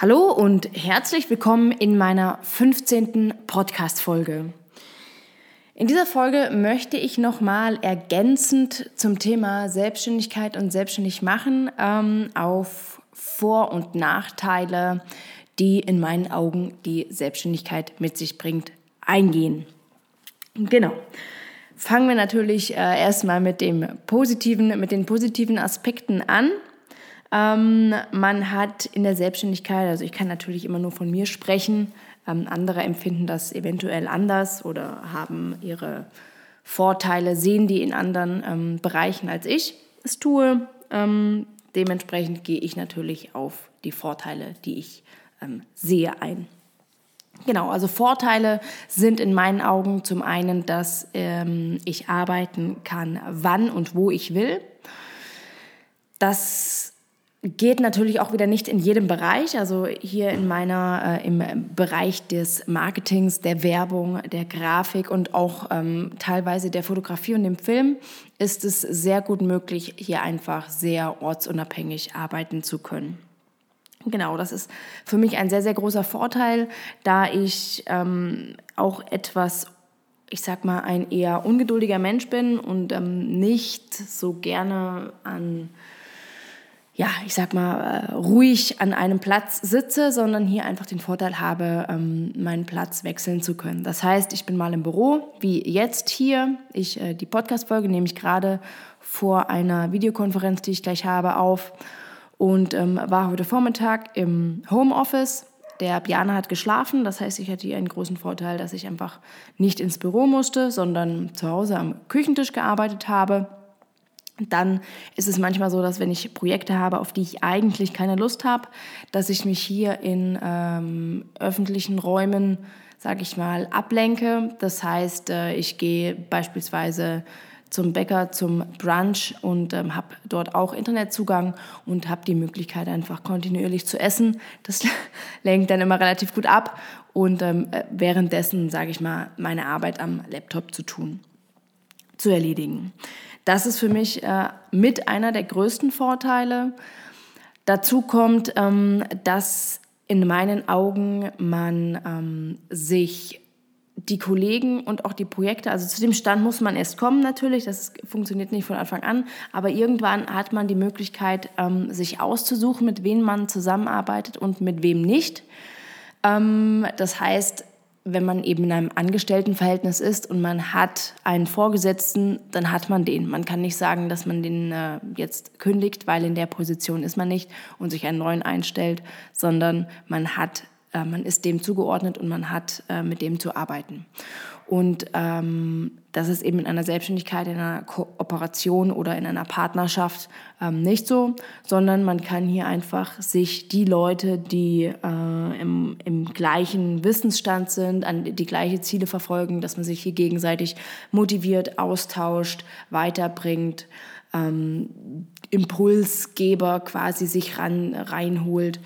Hallo und herzlich willkommen in meiner 15. Podcast-Folge. In dieser Folge möchte ich nochmal ergänzend zum Thema Selbstständigkeit und selbstständig machen ähm, auf Vor- und Nachteile, die in meinen Augen die Selbstständigkeit mit sich bringt, eingehen. Genau. Fangen wir natürlich äh, erstmal mit dem positiven, mit den positiven Aspekten an. Ähm, man hat in der Selbstständigkeit, also ich kann natürlich immer nur von mir sprechen, ähm, andere empfinden das eventuell anders oder haben ihre Vorteile, sehen die in anderen ähm, Bereichen als ich es tue. Ähm, dementsprechend gehe ich natürlich auf die Vorteile, die ich ähm, sehe, ein. Genau, also Vorteile sind in meinen Augen zum einen, dass ähm, ich arbeiten kann, wann und wo ich will. Das geht natürlich auch wieder nicht in jedem Bereich. Also hier in meiner, äh, im Bereich des Marketings, der Werbung, der Grafik und auch ähm, teilweise der Fotografie und dem Film ist es sehr gut möglich, hier einfach sehr ortsunabhängig arbeiten zu können. Genau, das ist für mich ein sehr, sehr großer Vorteil, da ich ähm, auch etwas ich sag mal, ein eher ungeduldiger Mensch bin und ähm, nicht so gerne an ja, ich sag mal, äh, ruhig an einem Platz sitze, sondern hier einfach den Vorteil habe, ähm, meinen Platz wechseln zu können. Das heißt, ich bin mal im Büro, wie jetzt hier. Ich, äh, die Podcast-Folge nehme ich gerade vor einer Videokonferenz, die ich gleich habe, auf und ähm, war heute Vormittag im Homeoffice. Der Piana hat geschlafen, das heißt, ich hatte hier einen großen Vorteil, dass ich einfach nicht ins Büro musste, sondern zu Hause am Küchentisch gearbeitet habe dann ist es manchmal so, dass wenn ich Projekte habe, auf die ich eigentlich keine Lust habe, dass ich mich hier in ähm, öffentlichen Räumen, sage ich mal, ablenke. Das heißt, äh, ich gehe beispielsweise zum Bäcker, zum Brunch und ähm, habe dort auch Internetzugang und habe die Möglichkeit einfach kontinuierlich zu essen. Das lenkt dann immer relativ gut ab und ähm, äh, währenddessen, sage ich mal, meine Arbeit am Laptop zu tun, zu erledigen. Das ist für mich äh, mit einer der größten Vorteile. Dazu kommt, ähm, dass in meinen Augen man ähm, sich die Kollegen und auch die Projekte, also zu dem Stand muss man erst kommen natürlich, das funktioniert nicht von Anfang an, aber irgendwann hat man die Möglichkeit, ähm, sich auszusuchen, mit wem man zusammenarbeitet und mit wem nicht. Ähm, das heißt, wenn man eben in einem Angestelltenverhältnis ist und man hat einen Vorgesetzten, dann hat man den. Man kann nicht sagen, dass man den äh, jetzt kündigt, weil in der Position ist man nicht und sich einen neuen einstellt, sondern man hat, äh, man ist dem zugeordnet und man hat äh, mit dem zu arbeiten. Und ähm, das ist eben in einer Selbstständigkeit, in einer Kooperation oder in einer Partnerschaft ähm, nicht so, sondern man kann hier einfach sich die Leute, die äh, im, im gleichen Wissensstand sind, an die gleiche Ziele verfolgen, dass man sich hier gegenseitig motiviert, austauscht, weiterbringt, ähm, Impulsgeber quasi sich ran, reinholt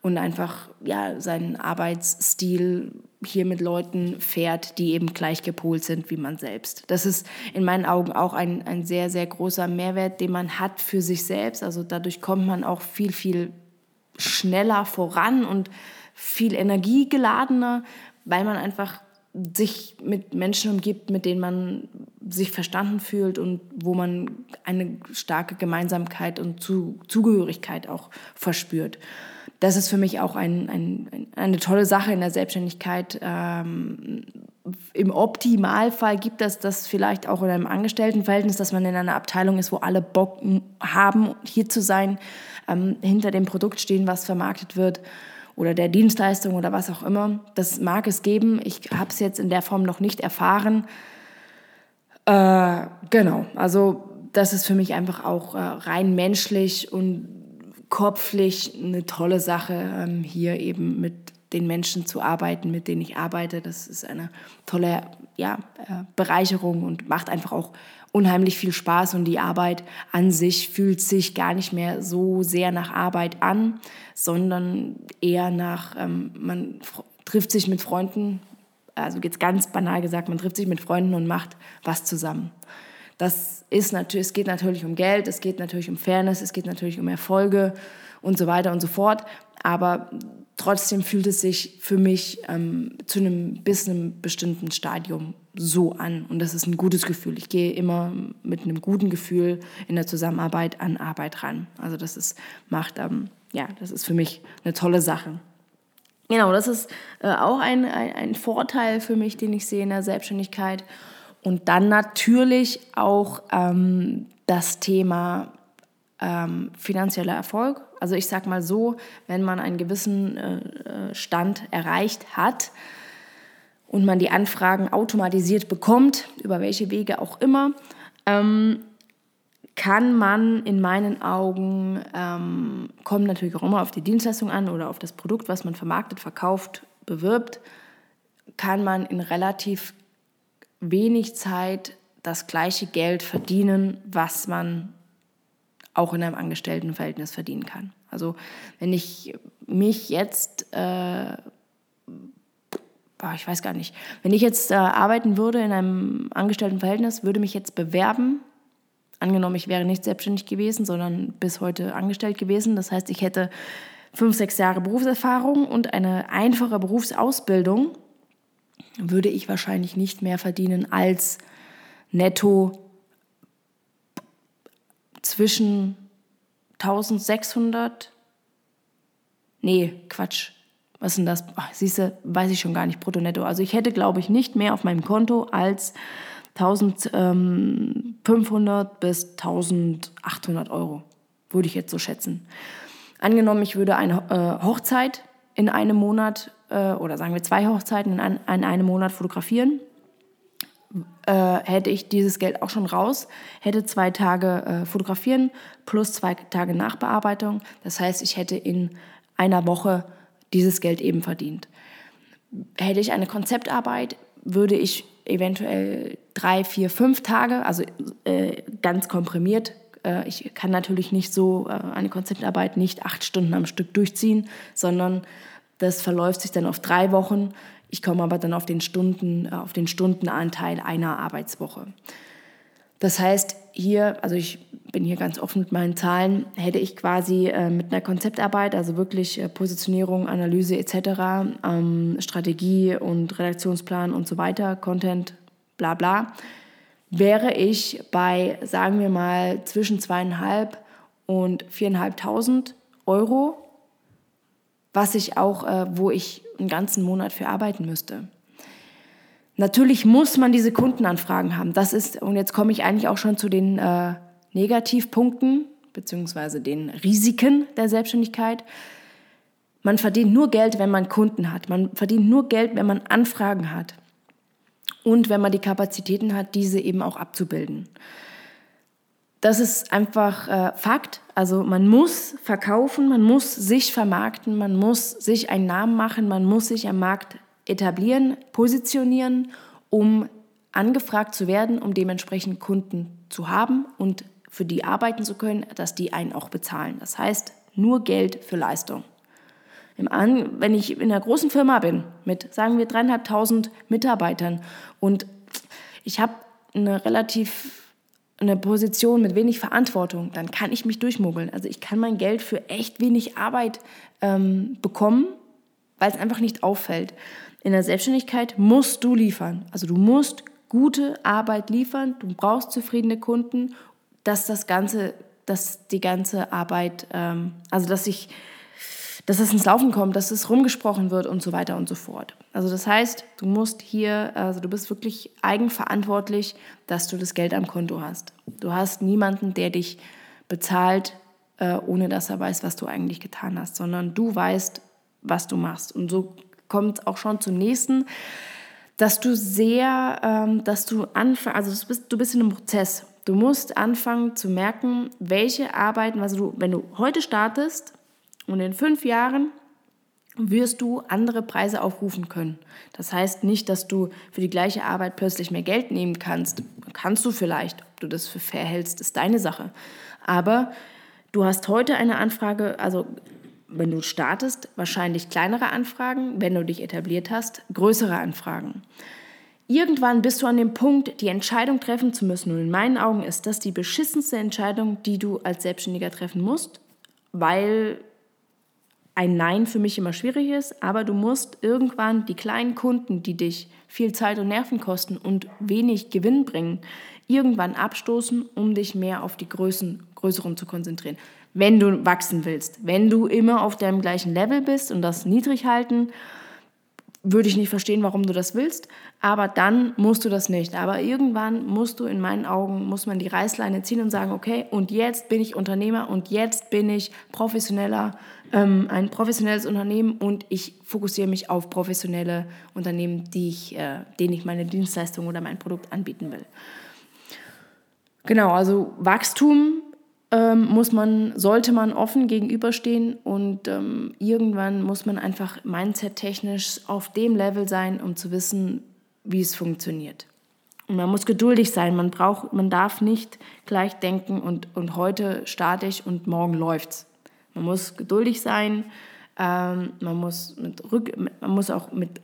und einfach ja, seinen Arbeitsstil hier mit Leuten fährt, die eben gleich gepolt sind wie man selbst. Das ist in meinen Augen auch ein, ein sehr, sehr großer Mehrwert, den man hat für sich selbst. Also dadurch kommt man auch viel, viel schneller voran und viel energiegeladener, weil man einfach sich mit Menschen umgibt, mit denen man sich verstanden fühlt und wo man eine starke Gemeinsamkeit und Zugehörigkeit auch verspürt das ist für mich auch ein, ein, eine tolle Sache in der Selbstständigkeit. Ähm, Im Optimalfall gibt es das vielleicht auch in einem Angestelltenverhältnis, dass man in einer Abteilung ist, wo alle Bock haben, hier zu sein, ähm, hinter dem Produkt stehen, was vermarktet wird oder der Dienstleistung oder was auch immer. Das mag es geben. Ich habe es jetzt in der Form noch nicht erfahren. Äh, genau, also das ist für mich einfach auch äh, rein menschlich und kopflich eine tolle Sache, ähm, hier eben mit den Menschen zu arbeiten, mit denen ich arbeite. Das ist eine tolle ja, äh, Bereicherung und macht einfach auch unheimlich viel Spaß und die Arbeit an sich fühlt sich gar nicht mehr so sehr nach Arbeit an, sondern eher nach, ähm, man trifft sich mit Freunden, also jetzt ganz banal gesagt, man trifft sich mit Freunden und macht was zusammen. Das ist natürlich, es geht natürlich um Geld, es geht natürlich um Fairness, es geht natürlich um Erfolge und so weiter und so fort. Aber trotzdem fühlt es sich für mich ähm, zu einem bis einem bestimmten Stadium so an. Und das ist ein gutes Gefühl. Ich gehe immer mit einem guten Gefühl in der Zusammenarbeit an Arbeit ran. Also das ist, macht, ähm, ja, das ist für mich eine tolle Sache. Genau, das ist äh, auch ein, ein, ein Vorteil für mich, den ich sehe in der Selbstständigkeit. Und dann natürlich auch ähm, das Thema ähm, finanzieller Erfolg. Also ich sage mal so, wenn man einen gewissen äh, Stand erreicht hat und man die Anfragen automatisiert bekommt, über welche Wege auch immer, ähm, kann man in meinen Augen, ähm, kommt natürlich auch immer auf die Dienstleistung an oder auf das Produkt, was man vermarktet, verkauft, bewirbt, kann man in relativ wenig Zeit das gleiche Geld verdienen, was man auch in einem Angestelltenverhältnis verdienen kann. Also wenn ich mich jetzt, äh, ich weiß gar nicht, wenn ich jetzt äh, arbeiten würde in einem Angestelltenverhältnis, würde mich jetzt bewerben, angenommen, ich wäre nicht selbstständig gewesen, sondern bis heute angestellt gewesen. Das heißt, ich hätte fünf, sechs Jahre Berufserfahrung und eine einfache Berufsausbildung, würde ich wahrscheinlich nicht mehr verdienen als netto zwischen 1600, nee, Quatsch, was ist denn das? Ach, siehste, weiß ich schon gar nicht, brutto netto. Also ich hätte, glaube ich, nicht mehr auf meinem Konto als 1500 bis 1800 Euro, würde ich jetzt so schätzen. Angenommen, ich würde eine äh, Hochzeit in einem Monat äh, oder sagen wir zwei Hochzeiten in, ein, in einem Monat fotografieren, äh, hätte ich dieses Geld auch schon raus, hätte zwei Tage äh, fotografieren plus zwei Tage Nachbearbeitung. Das heißt, ich hätte in einer Woche dieses Geld eben verdient. Hätte ich eine Konzeptarbeit, würde ich eventuell drei, vier, fünf Tage, also äh, ganz komprimiert. Äh, ich kann natürlich nicht so äh, eine Konzeptarbeit nicht acht Stunden am Stück durchziehen, sondern das verläuft sich dann auf drei Wochen. Ich komme aber dann auf den, Stunden, äh, auf den Stundenanteil einer Arbeitswoche. Das heißt, hier, also ich bin hier ganz offen mit meinen Zahlen, hätte ich quasi mit einer Konzeptarbeit, also wirklich Positionierung, Analyse etc., ähm, Strategie und Redaktionsplan und so weiter, Content, bla bla, wäre ich bei, sagen wir mal, zwischen zweieinhalb und viereinhalbtausend Euro was ich auch, äh, wo ich einen ganzen Monat für arbeiten müsste. Natürlich muss man diese Kundenanfragen haben. Das ist, und jetzt komme ich eigentlich auch schon zu den äh, Negativpunkten beziehungsweise den Risiken der Selbstständigkeit. Man verdient nur Geld, wenn man Kunden hat. Man verdient nur Geld, wenn man Anfragen hat. Und wenn man die Kapazitäten hat, diese eben auch abzubilden das ist einfach äh, Fakt. Also man muss verkaufen, man muss sich vermarkten, man muss sich einen Namen machen, man muss sich am Markt etablieren, positionieren, um angefragt zu werden, um dementsprechend Kunden zu haben und für die arbeiten zu können, dass die einen auch bezahlen. Das heißt, nur Geld für Leistung. Wenn ich in einer großen Firma bin mit, sagen wir, dreieinhalbtausend Mitarbeitern und ich habe eine relativ eine Position mit wenig Verantwortung, dann kann ich mich durchmogeln. Also ich kann mein Geld für echt wenig Arbeit ähm, bekommen, weil es einfach nicht auffällt. In der Selbstständigkeit musst du liefern. Also du musst gute Arbeit liefern, du brauchst zufriedene Kunden, dass das Ganze, dass die ganze Arbeit, ähm, also dass ich dass es ins Laufen kommt, dass es rumgesprochen wird und so weiter und so fort. Also das heißt, du musst hier, also du bist wirklich eigenverantwortlich, dass du das Geld am Konto hast. Du hast niemanden, der dich bezahlt, äh, ohne dass er weiß, was du eigentlich getan hast, sondern du weißt, was du machst. Und so kommt es auch schon zum nächsten, dass du sehr, ähm, dass du anfängst, also du bist, du bist in einem Prozess. Du musst anfangen zu merken, welche Arbeiten, also du, wenn du heute startest, und in fünf Jahren wirst du andere Preise aufrufen können. Das heißt nicht, dass du für die gleiche Arbeit plötzlich mehr Geld nehmen kannst. Kannst du vielleicht, ob du das für fair hältst, ist deine Sache. Aber du hast heute eine Anfrage, also wenn du startest, wahrscheinlich kleinere Anfragen, wenn du dich etabliert hast, größere Anfragen. Irgendwann bist du an dem Punkt, die Entscheidung treffen zu müssen. Und in meinen Augen ist das die beschissenste Entscheidung, die du als Selbstständiger treffen musst, weil ein Nein für mich immer schwierig ist, aber du musst irgendwann die kleinen Kunden, die dich viel Zeit und Nerven kosten und wenig Gewinn bringen, irgendwann abstoßen, um dich mehr auf die Größen, größeren zu konzentrieren. Wenn du wachsen willst, wenn du immer auf deinem gleichen Level bist und das niedrig halten, würde ich nicht verstehen, warum du das willst, aber dann musst du das nicht. Aber irgendwann musst du in meinen Augen, muss man die Reißleine ziehen und sagen, okay, und jetzt bin ich Unternehmer und jetzt bin ich professioneller, ähm, ein professionelles Unternehmen und ich fokussiere mich auf professionelle Unternehmen, die ich, äh, denen ich meine Dienstleistung oder mein Produkt anbieten will. Genau, also Wachstum ähm, muss man, sollte man offen gegenüberstehen und ähm, irgendwann muss man einfach mindset-technisch auf dem Level sein, um zu wissen, wie es funktioniert. Und man muss geduldig sein, man, braucht, man darf nicht gleich denken und, und heute starte ich und morgen läuft's. Man muss geduldig sein, ähm, man, muss mit Rück, man muss auch mit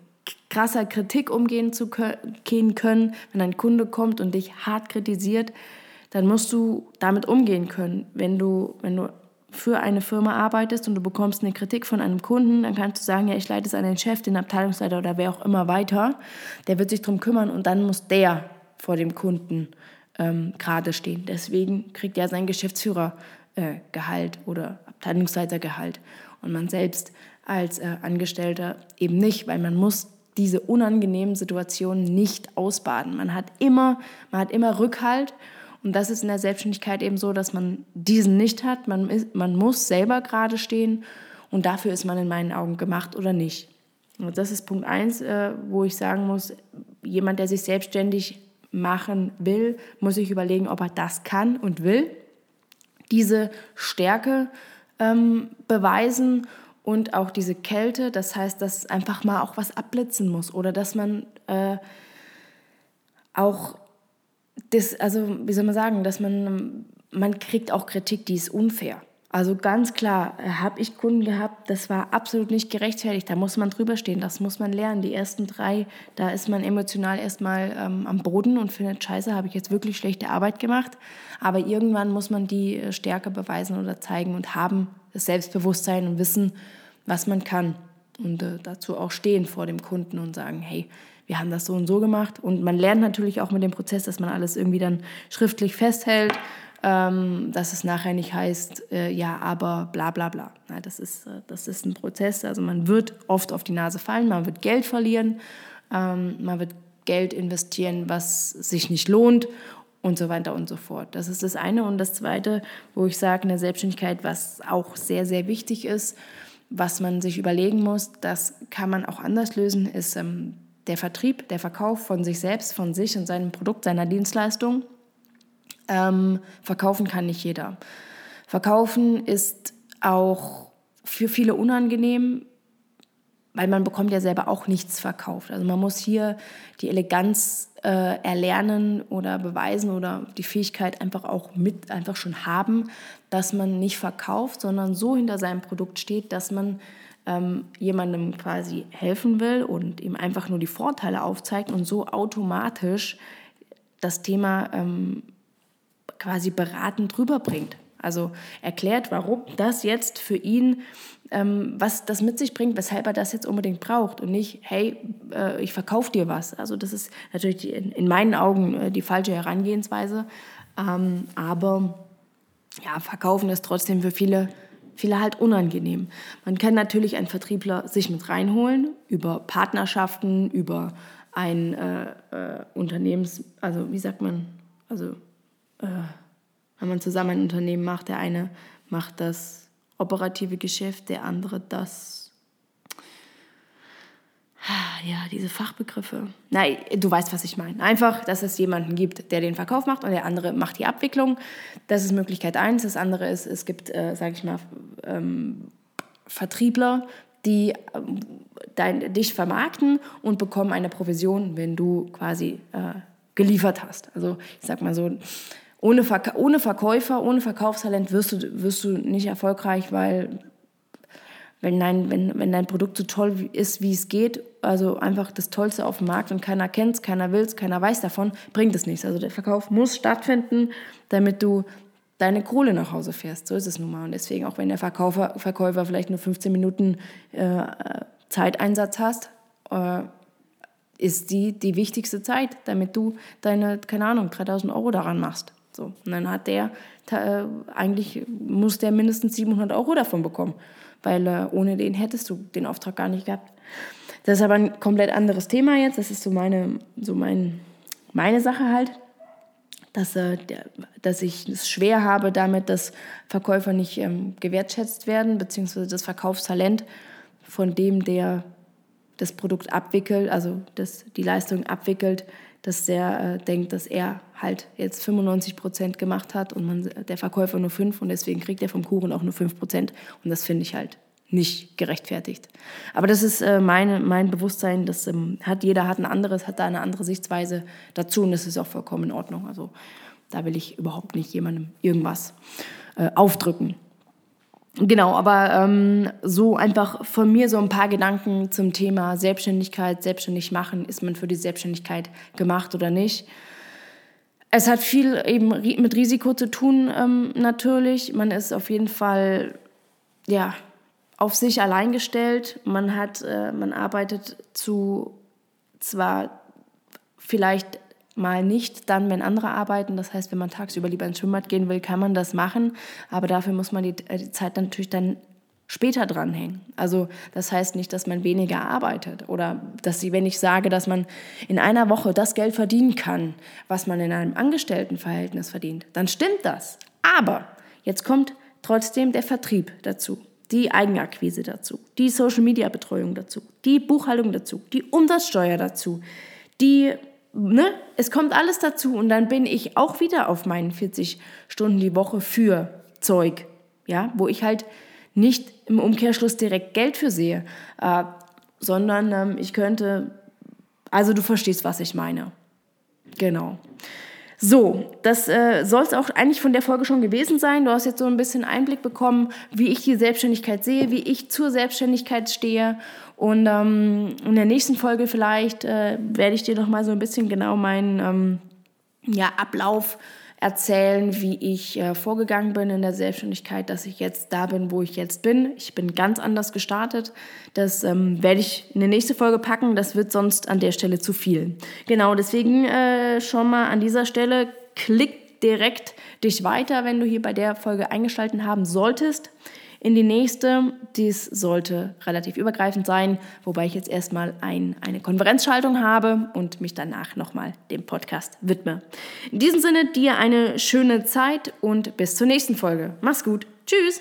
krasser Kritik umgehen zu können, wenn ein Kunde kommt und dich hart kritisiert dann musst du damit umgehen können. Wenn du, wenn du für eine Firma arbeitest und du bekommst eine Kritik von einem Kunden, dann kannst du sagen, ja, ich leite es an den Chef, den Abteilungsleiter oder wer auch immer weiter. Der wird sich darum kümmern und dann muss der vor dem Kunden ähm, gerade stehen. Deswegen kriegt er sein Geschäftsführergehalt äh, oder Abteilungsleitergehalt und man selbst als äh, Angestellter eben nicht, weil man muss diese unangenehmen Situationen nicht ausbaden. Man hat immer, man hat immer Rückhalt und das ist in der Selbstständigkeit eben so, dass man diesen nicht hat. Man, ist, man muss selber gerade stehen und dafür ist man in meinen Augen gemacht oder nicht. Und das ist Punkt eins, äh, wo ich sagen muss, jemand, der sich selbstständig machen will, muss sich überlegen, ob er das kann und will. Diese Stärke ähm, beweisen und auch diese Kälte, das heißt, dass einfach mal auch was abblitzen muss oder dass man äh, auch das, also wie soll man sagen, dass man, man kriegt auch Kritik, die ist unfair. Also ganz klar, habe ich Kunden gehabt, das war absolut nicht gerechtfertigt. Da muss man drüber stehen, das muss man lernen. Die ersten drei, da ist man emotional erstmal ähm, am Boden und findet, scheiße, habe ich jetzt wirklich schlechte Arbeit gemacht. Aber irgendwann muss man die äh, Stärke beweisen oder zeigen und haben das Selbstbewusstsein und wissen, was man kann. Und äh, dazu auch stehen vor dem Kunden und sagen, hey, wir haben das so und so gemacht. Und man lernt natürlich auch mit dem Prozess, dass man alles irgendwie dann schriftlich festhält, ähm, dass es nachher nicht heißt, äh, ja, aber bla bla bla. Ja, das, ist, äh, das ist ein Prozess. Also man wird oft auf die Nase fallen, man wird Geld verlieren, ähm, man wird Geld investieren, was sich nicht lohnt und so weiter und so fort. Das ist das eine. Und das zweite, wo ich sage, in der Selbstständigkeit, was auch sehr, sehr wichtig ist, was man sich überlegen muss, das kann man auch anders lösen, ist ähm, der Vertrieb, der Verkauf von sich selbst, von sich und seinem Produkt, seiner Dienstleistung. Ähm, verkaufen kann nicht jeder. Verkaufen ist auch für viele unangenehm, weil man bekommt ja selber auch nichts verkauft. Also man muss hier die Eleganz äh, erlernen oder beweisen oder die Fähigkeit einfach auch mit einfach schon haben, dass man nicht verkauft, sondern so hinter seinem Produkt steht, dass man ähm, jemandem quasi helfen will und ihm einfach nur die Vorteile aufzeigt und so automatisch das Thema ähm, quasi beratend rüberbringt. Also erklärt, warum das jetzt für ihn, ähm, was das mit sich bringt, weshalb er das jetzt unbedingt braucht und nicht, hey, äh, ich verkaufe dir was. Also das ist natürlich die, in, in, meinen Augen äh, die falsche Herangehensweise. Ähm, aber ja, verkaufen ist trotzdem für viele viele halt unangenehm. Man kann natürlich einen Vertriebler sich mit reinholen über Partnerschaften, über ein äh, äh, Unternehmens, also wie sagt man, also äh, wenn man zusammen ein Unternehmen macht, der eine macht das operative Geschäft, der andere das ja, diese Fachbegriffe. Nein, du weißt, was ich meine. Einfach, dass es jemanden gibt, der den Verkauf macht und der andere macht die Abwicklung. Das ist Möglichkeit eins. Das andere ist, es gibt, äh, sage ich mal, ähm, Vertriebler, die äh, dein, dich vermarkten und bekommen eine Provision, wenn du quasi äh, geliefert hast. Also ich sag mal so, ohne, Verka ohne Verkäufer, ohne Verkaufstalent wirst du, wirst du nicht erfolgreich, weil wenn dein, wenn, wenn dein Produkt so toll ist, wie es geht, also einfach das Tollste auf dem Markt und keiner kennt es, keiner will es, keiner weiß davon, bringt es nichts. Also der Verkauf muss stattfinden, damit du deine Kohle nach Hause fährst. So ist es nun mal. Und deswegen, auch wenn der Verkäufer, Verkäufer vielleicht nur 15 Minuten äh, Zeiteinsatz hast, äh, ist die die wichtigste Zeit, damit du deine, keine Ahnung, 3000 Euro daran machst. So. Und dann hat der, äh, eigentlich muss der mindestens 700 Euro davon bekommen, weil äh, ohne den hättest du den Auftrag gar nicht gehabt. Das ist aber ein komplett anderes Thema jetzt. Das ist so meine, so mein, meine Sache halt dass, äh, dass ich es schwer habe damit, dass Verkäufer nicht ähm, gewertschätzt werden, beziehungsweise das Verkaufstalent von dem, der das Produkt abwickelt, also das, die Leistung abwickelt, dass der äh, denkt, dass er halt jetzt 95 Prozent gemacht hat und man, der Verkäufer nur 5 und deswegen kriegt er vom Kuchen auch nur 5 Prozent. Und das finde ich halt nicht gerechtfertigt. Aber das ist äh, meine, mein Bewusstsein, das ähm, hat jeder hat ein anderes, hat da eine andere Sichtweise dazu und das ist auch vollkommen in Ordnung. Also da will ich überhaupt nicht jemandem irgendwas äh, aufdrücken. Genau, aber ähm, so einfach von mir so ein paar Gedanken zum Thema Selbstständigkeit, selbstständig machen, ist man für die Selbstständigkeit gemacht oder nicht. Es hat viel eben mit Risiko zu tun, ähm, natürlich. Man ist auf jeden Fall, ja, auf sich allein gestellt. Man hat, äh, man arbeitet zu zwar vielleicht mal nicht dann, wenn andere arbeiten. Das heißt, wenn man tagsüber lieber ins Schwimmbad gehen will, kann man das machen. Aber dafür muss man die, äh, die Zeit dann natürlich dann später dranhängen. Also das heißt nicht, dass man weniger arbeitet oder dass sie, wenn ich sage, dass man in einer Woche das Geld verdienen kann, was man in einem Angestelltenverhältnis verdient, dann stimmt das. Aber jetzt kommt trotzdem der Vertrieb dazu die Eigenakquise dazu, die Social-Media-Betreuung dazu, die Buchhaltung dazu, die Umsatzsteuer dazu, die, ne, es kommt alles dazu und dann bin ich auch wieder auf meinen 40 Stunden die Woche für Zeug, ja, wo ich halt nicht im Umkehrschluss direkt Geld für sehe, äh, sondern ähm, ich könnte, also du verstehst, was ich meine. Genau. So, das äh, soll es auch eigentlich von der Folge schon gewesen sein. Du hast jetzt so ein bisschen Einblick bekommen, wie ich die Selbstständigkeit sehe, wie ich zur Selbstständigkeit stehe. Und ähm, in der nächsten Folge vielleicht äh, werde ich dir noch mal so ein bisschen genau meinen ähm, ja, Ablauf erzählen, wie ich äh, vorgegangen bin in der Selbstständigkeit, dass ich jetzt da bin, wo ich jetzt bin. Ich bin ganz anders gestartet. Das ähm, werde ich in die nächste Folge packen. Das wird sonst an der Stelle zu viel. Genau, deswegen äh, schon mal an dieser Stelle klick direkt dich weiter, wenn du hier bei der Folge eingeschaltet haben solltest in die nächste. Dies sollte relativ übergreifend sein, wobei ich jetzt erstmal ein, eine Konferenzschaltung habe und mich danach nochmal dem Podcast widme. In diesem Sinne, dir eine schöne Zeit und bis zur nächsten Folge. Mach's gut. Tschüss.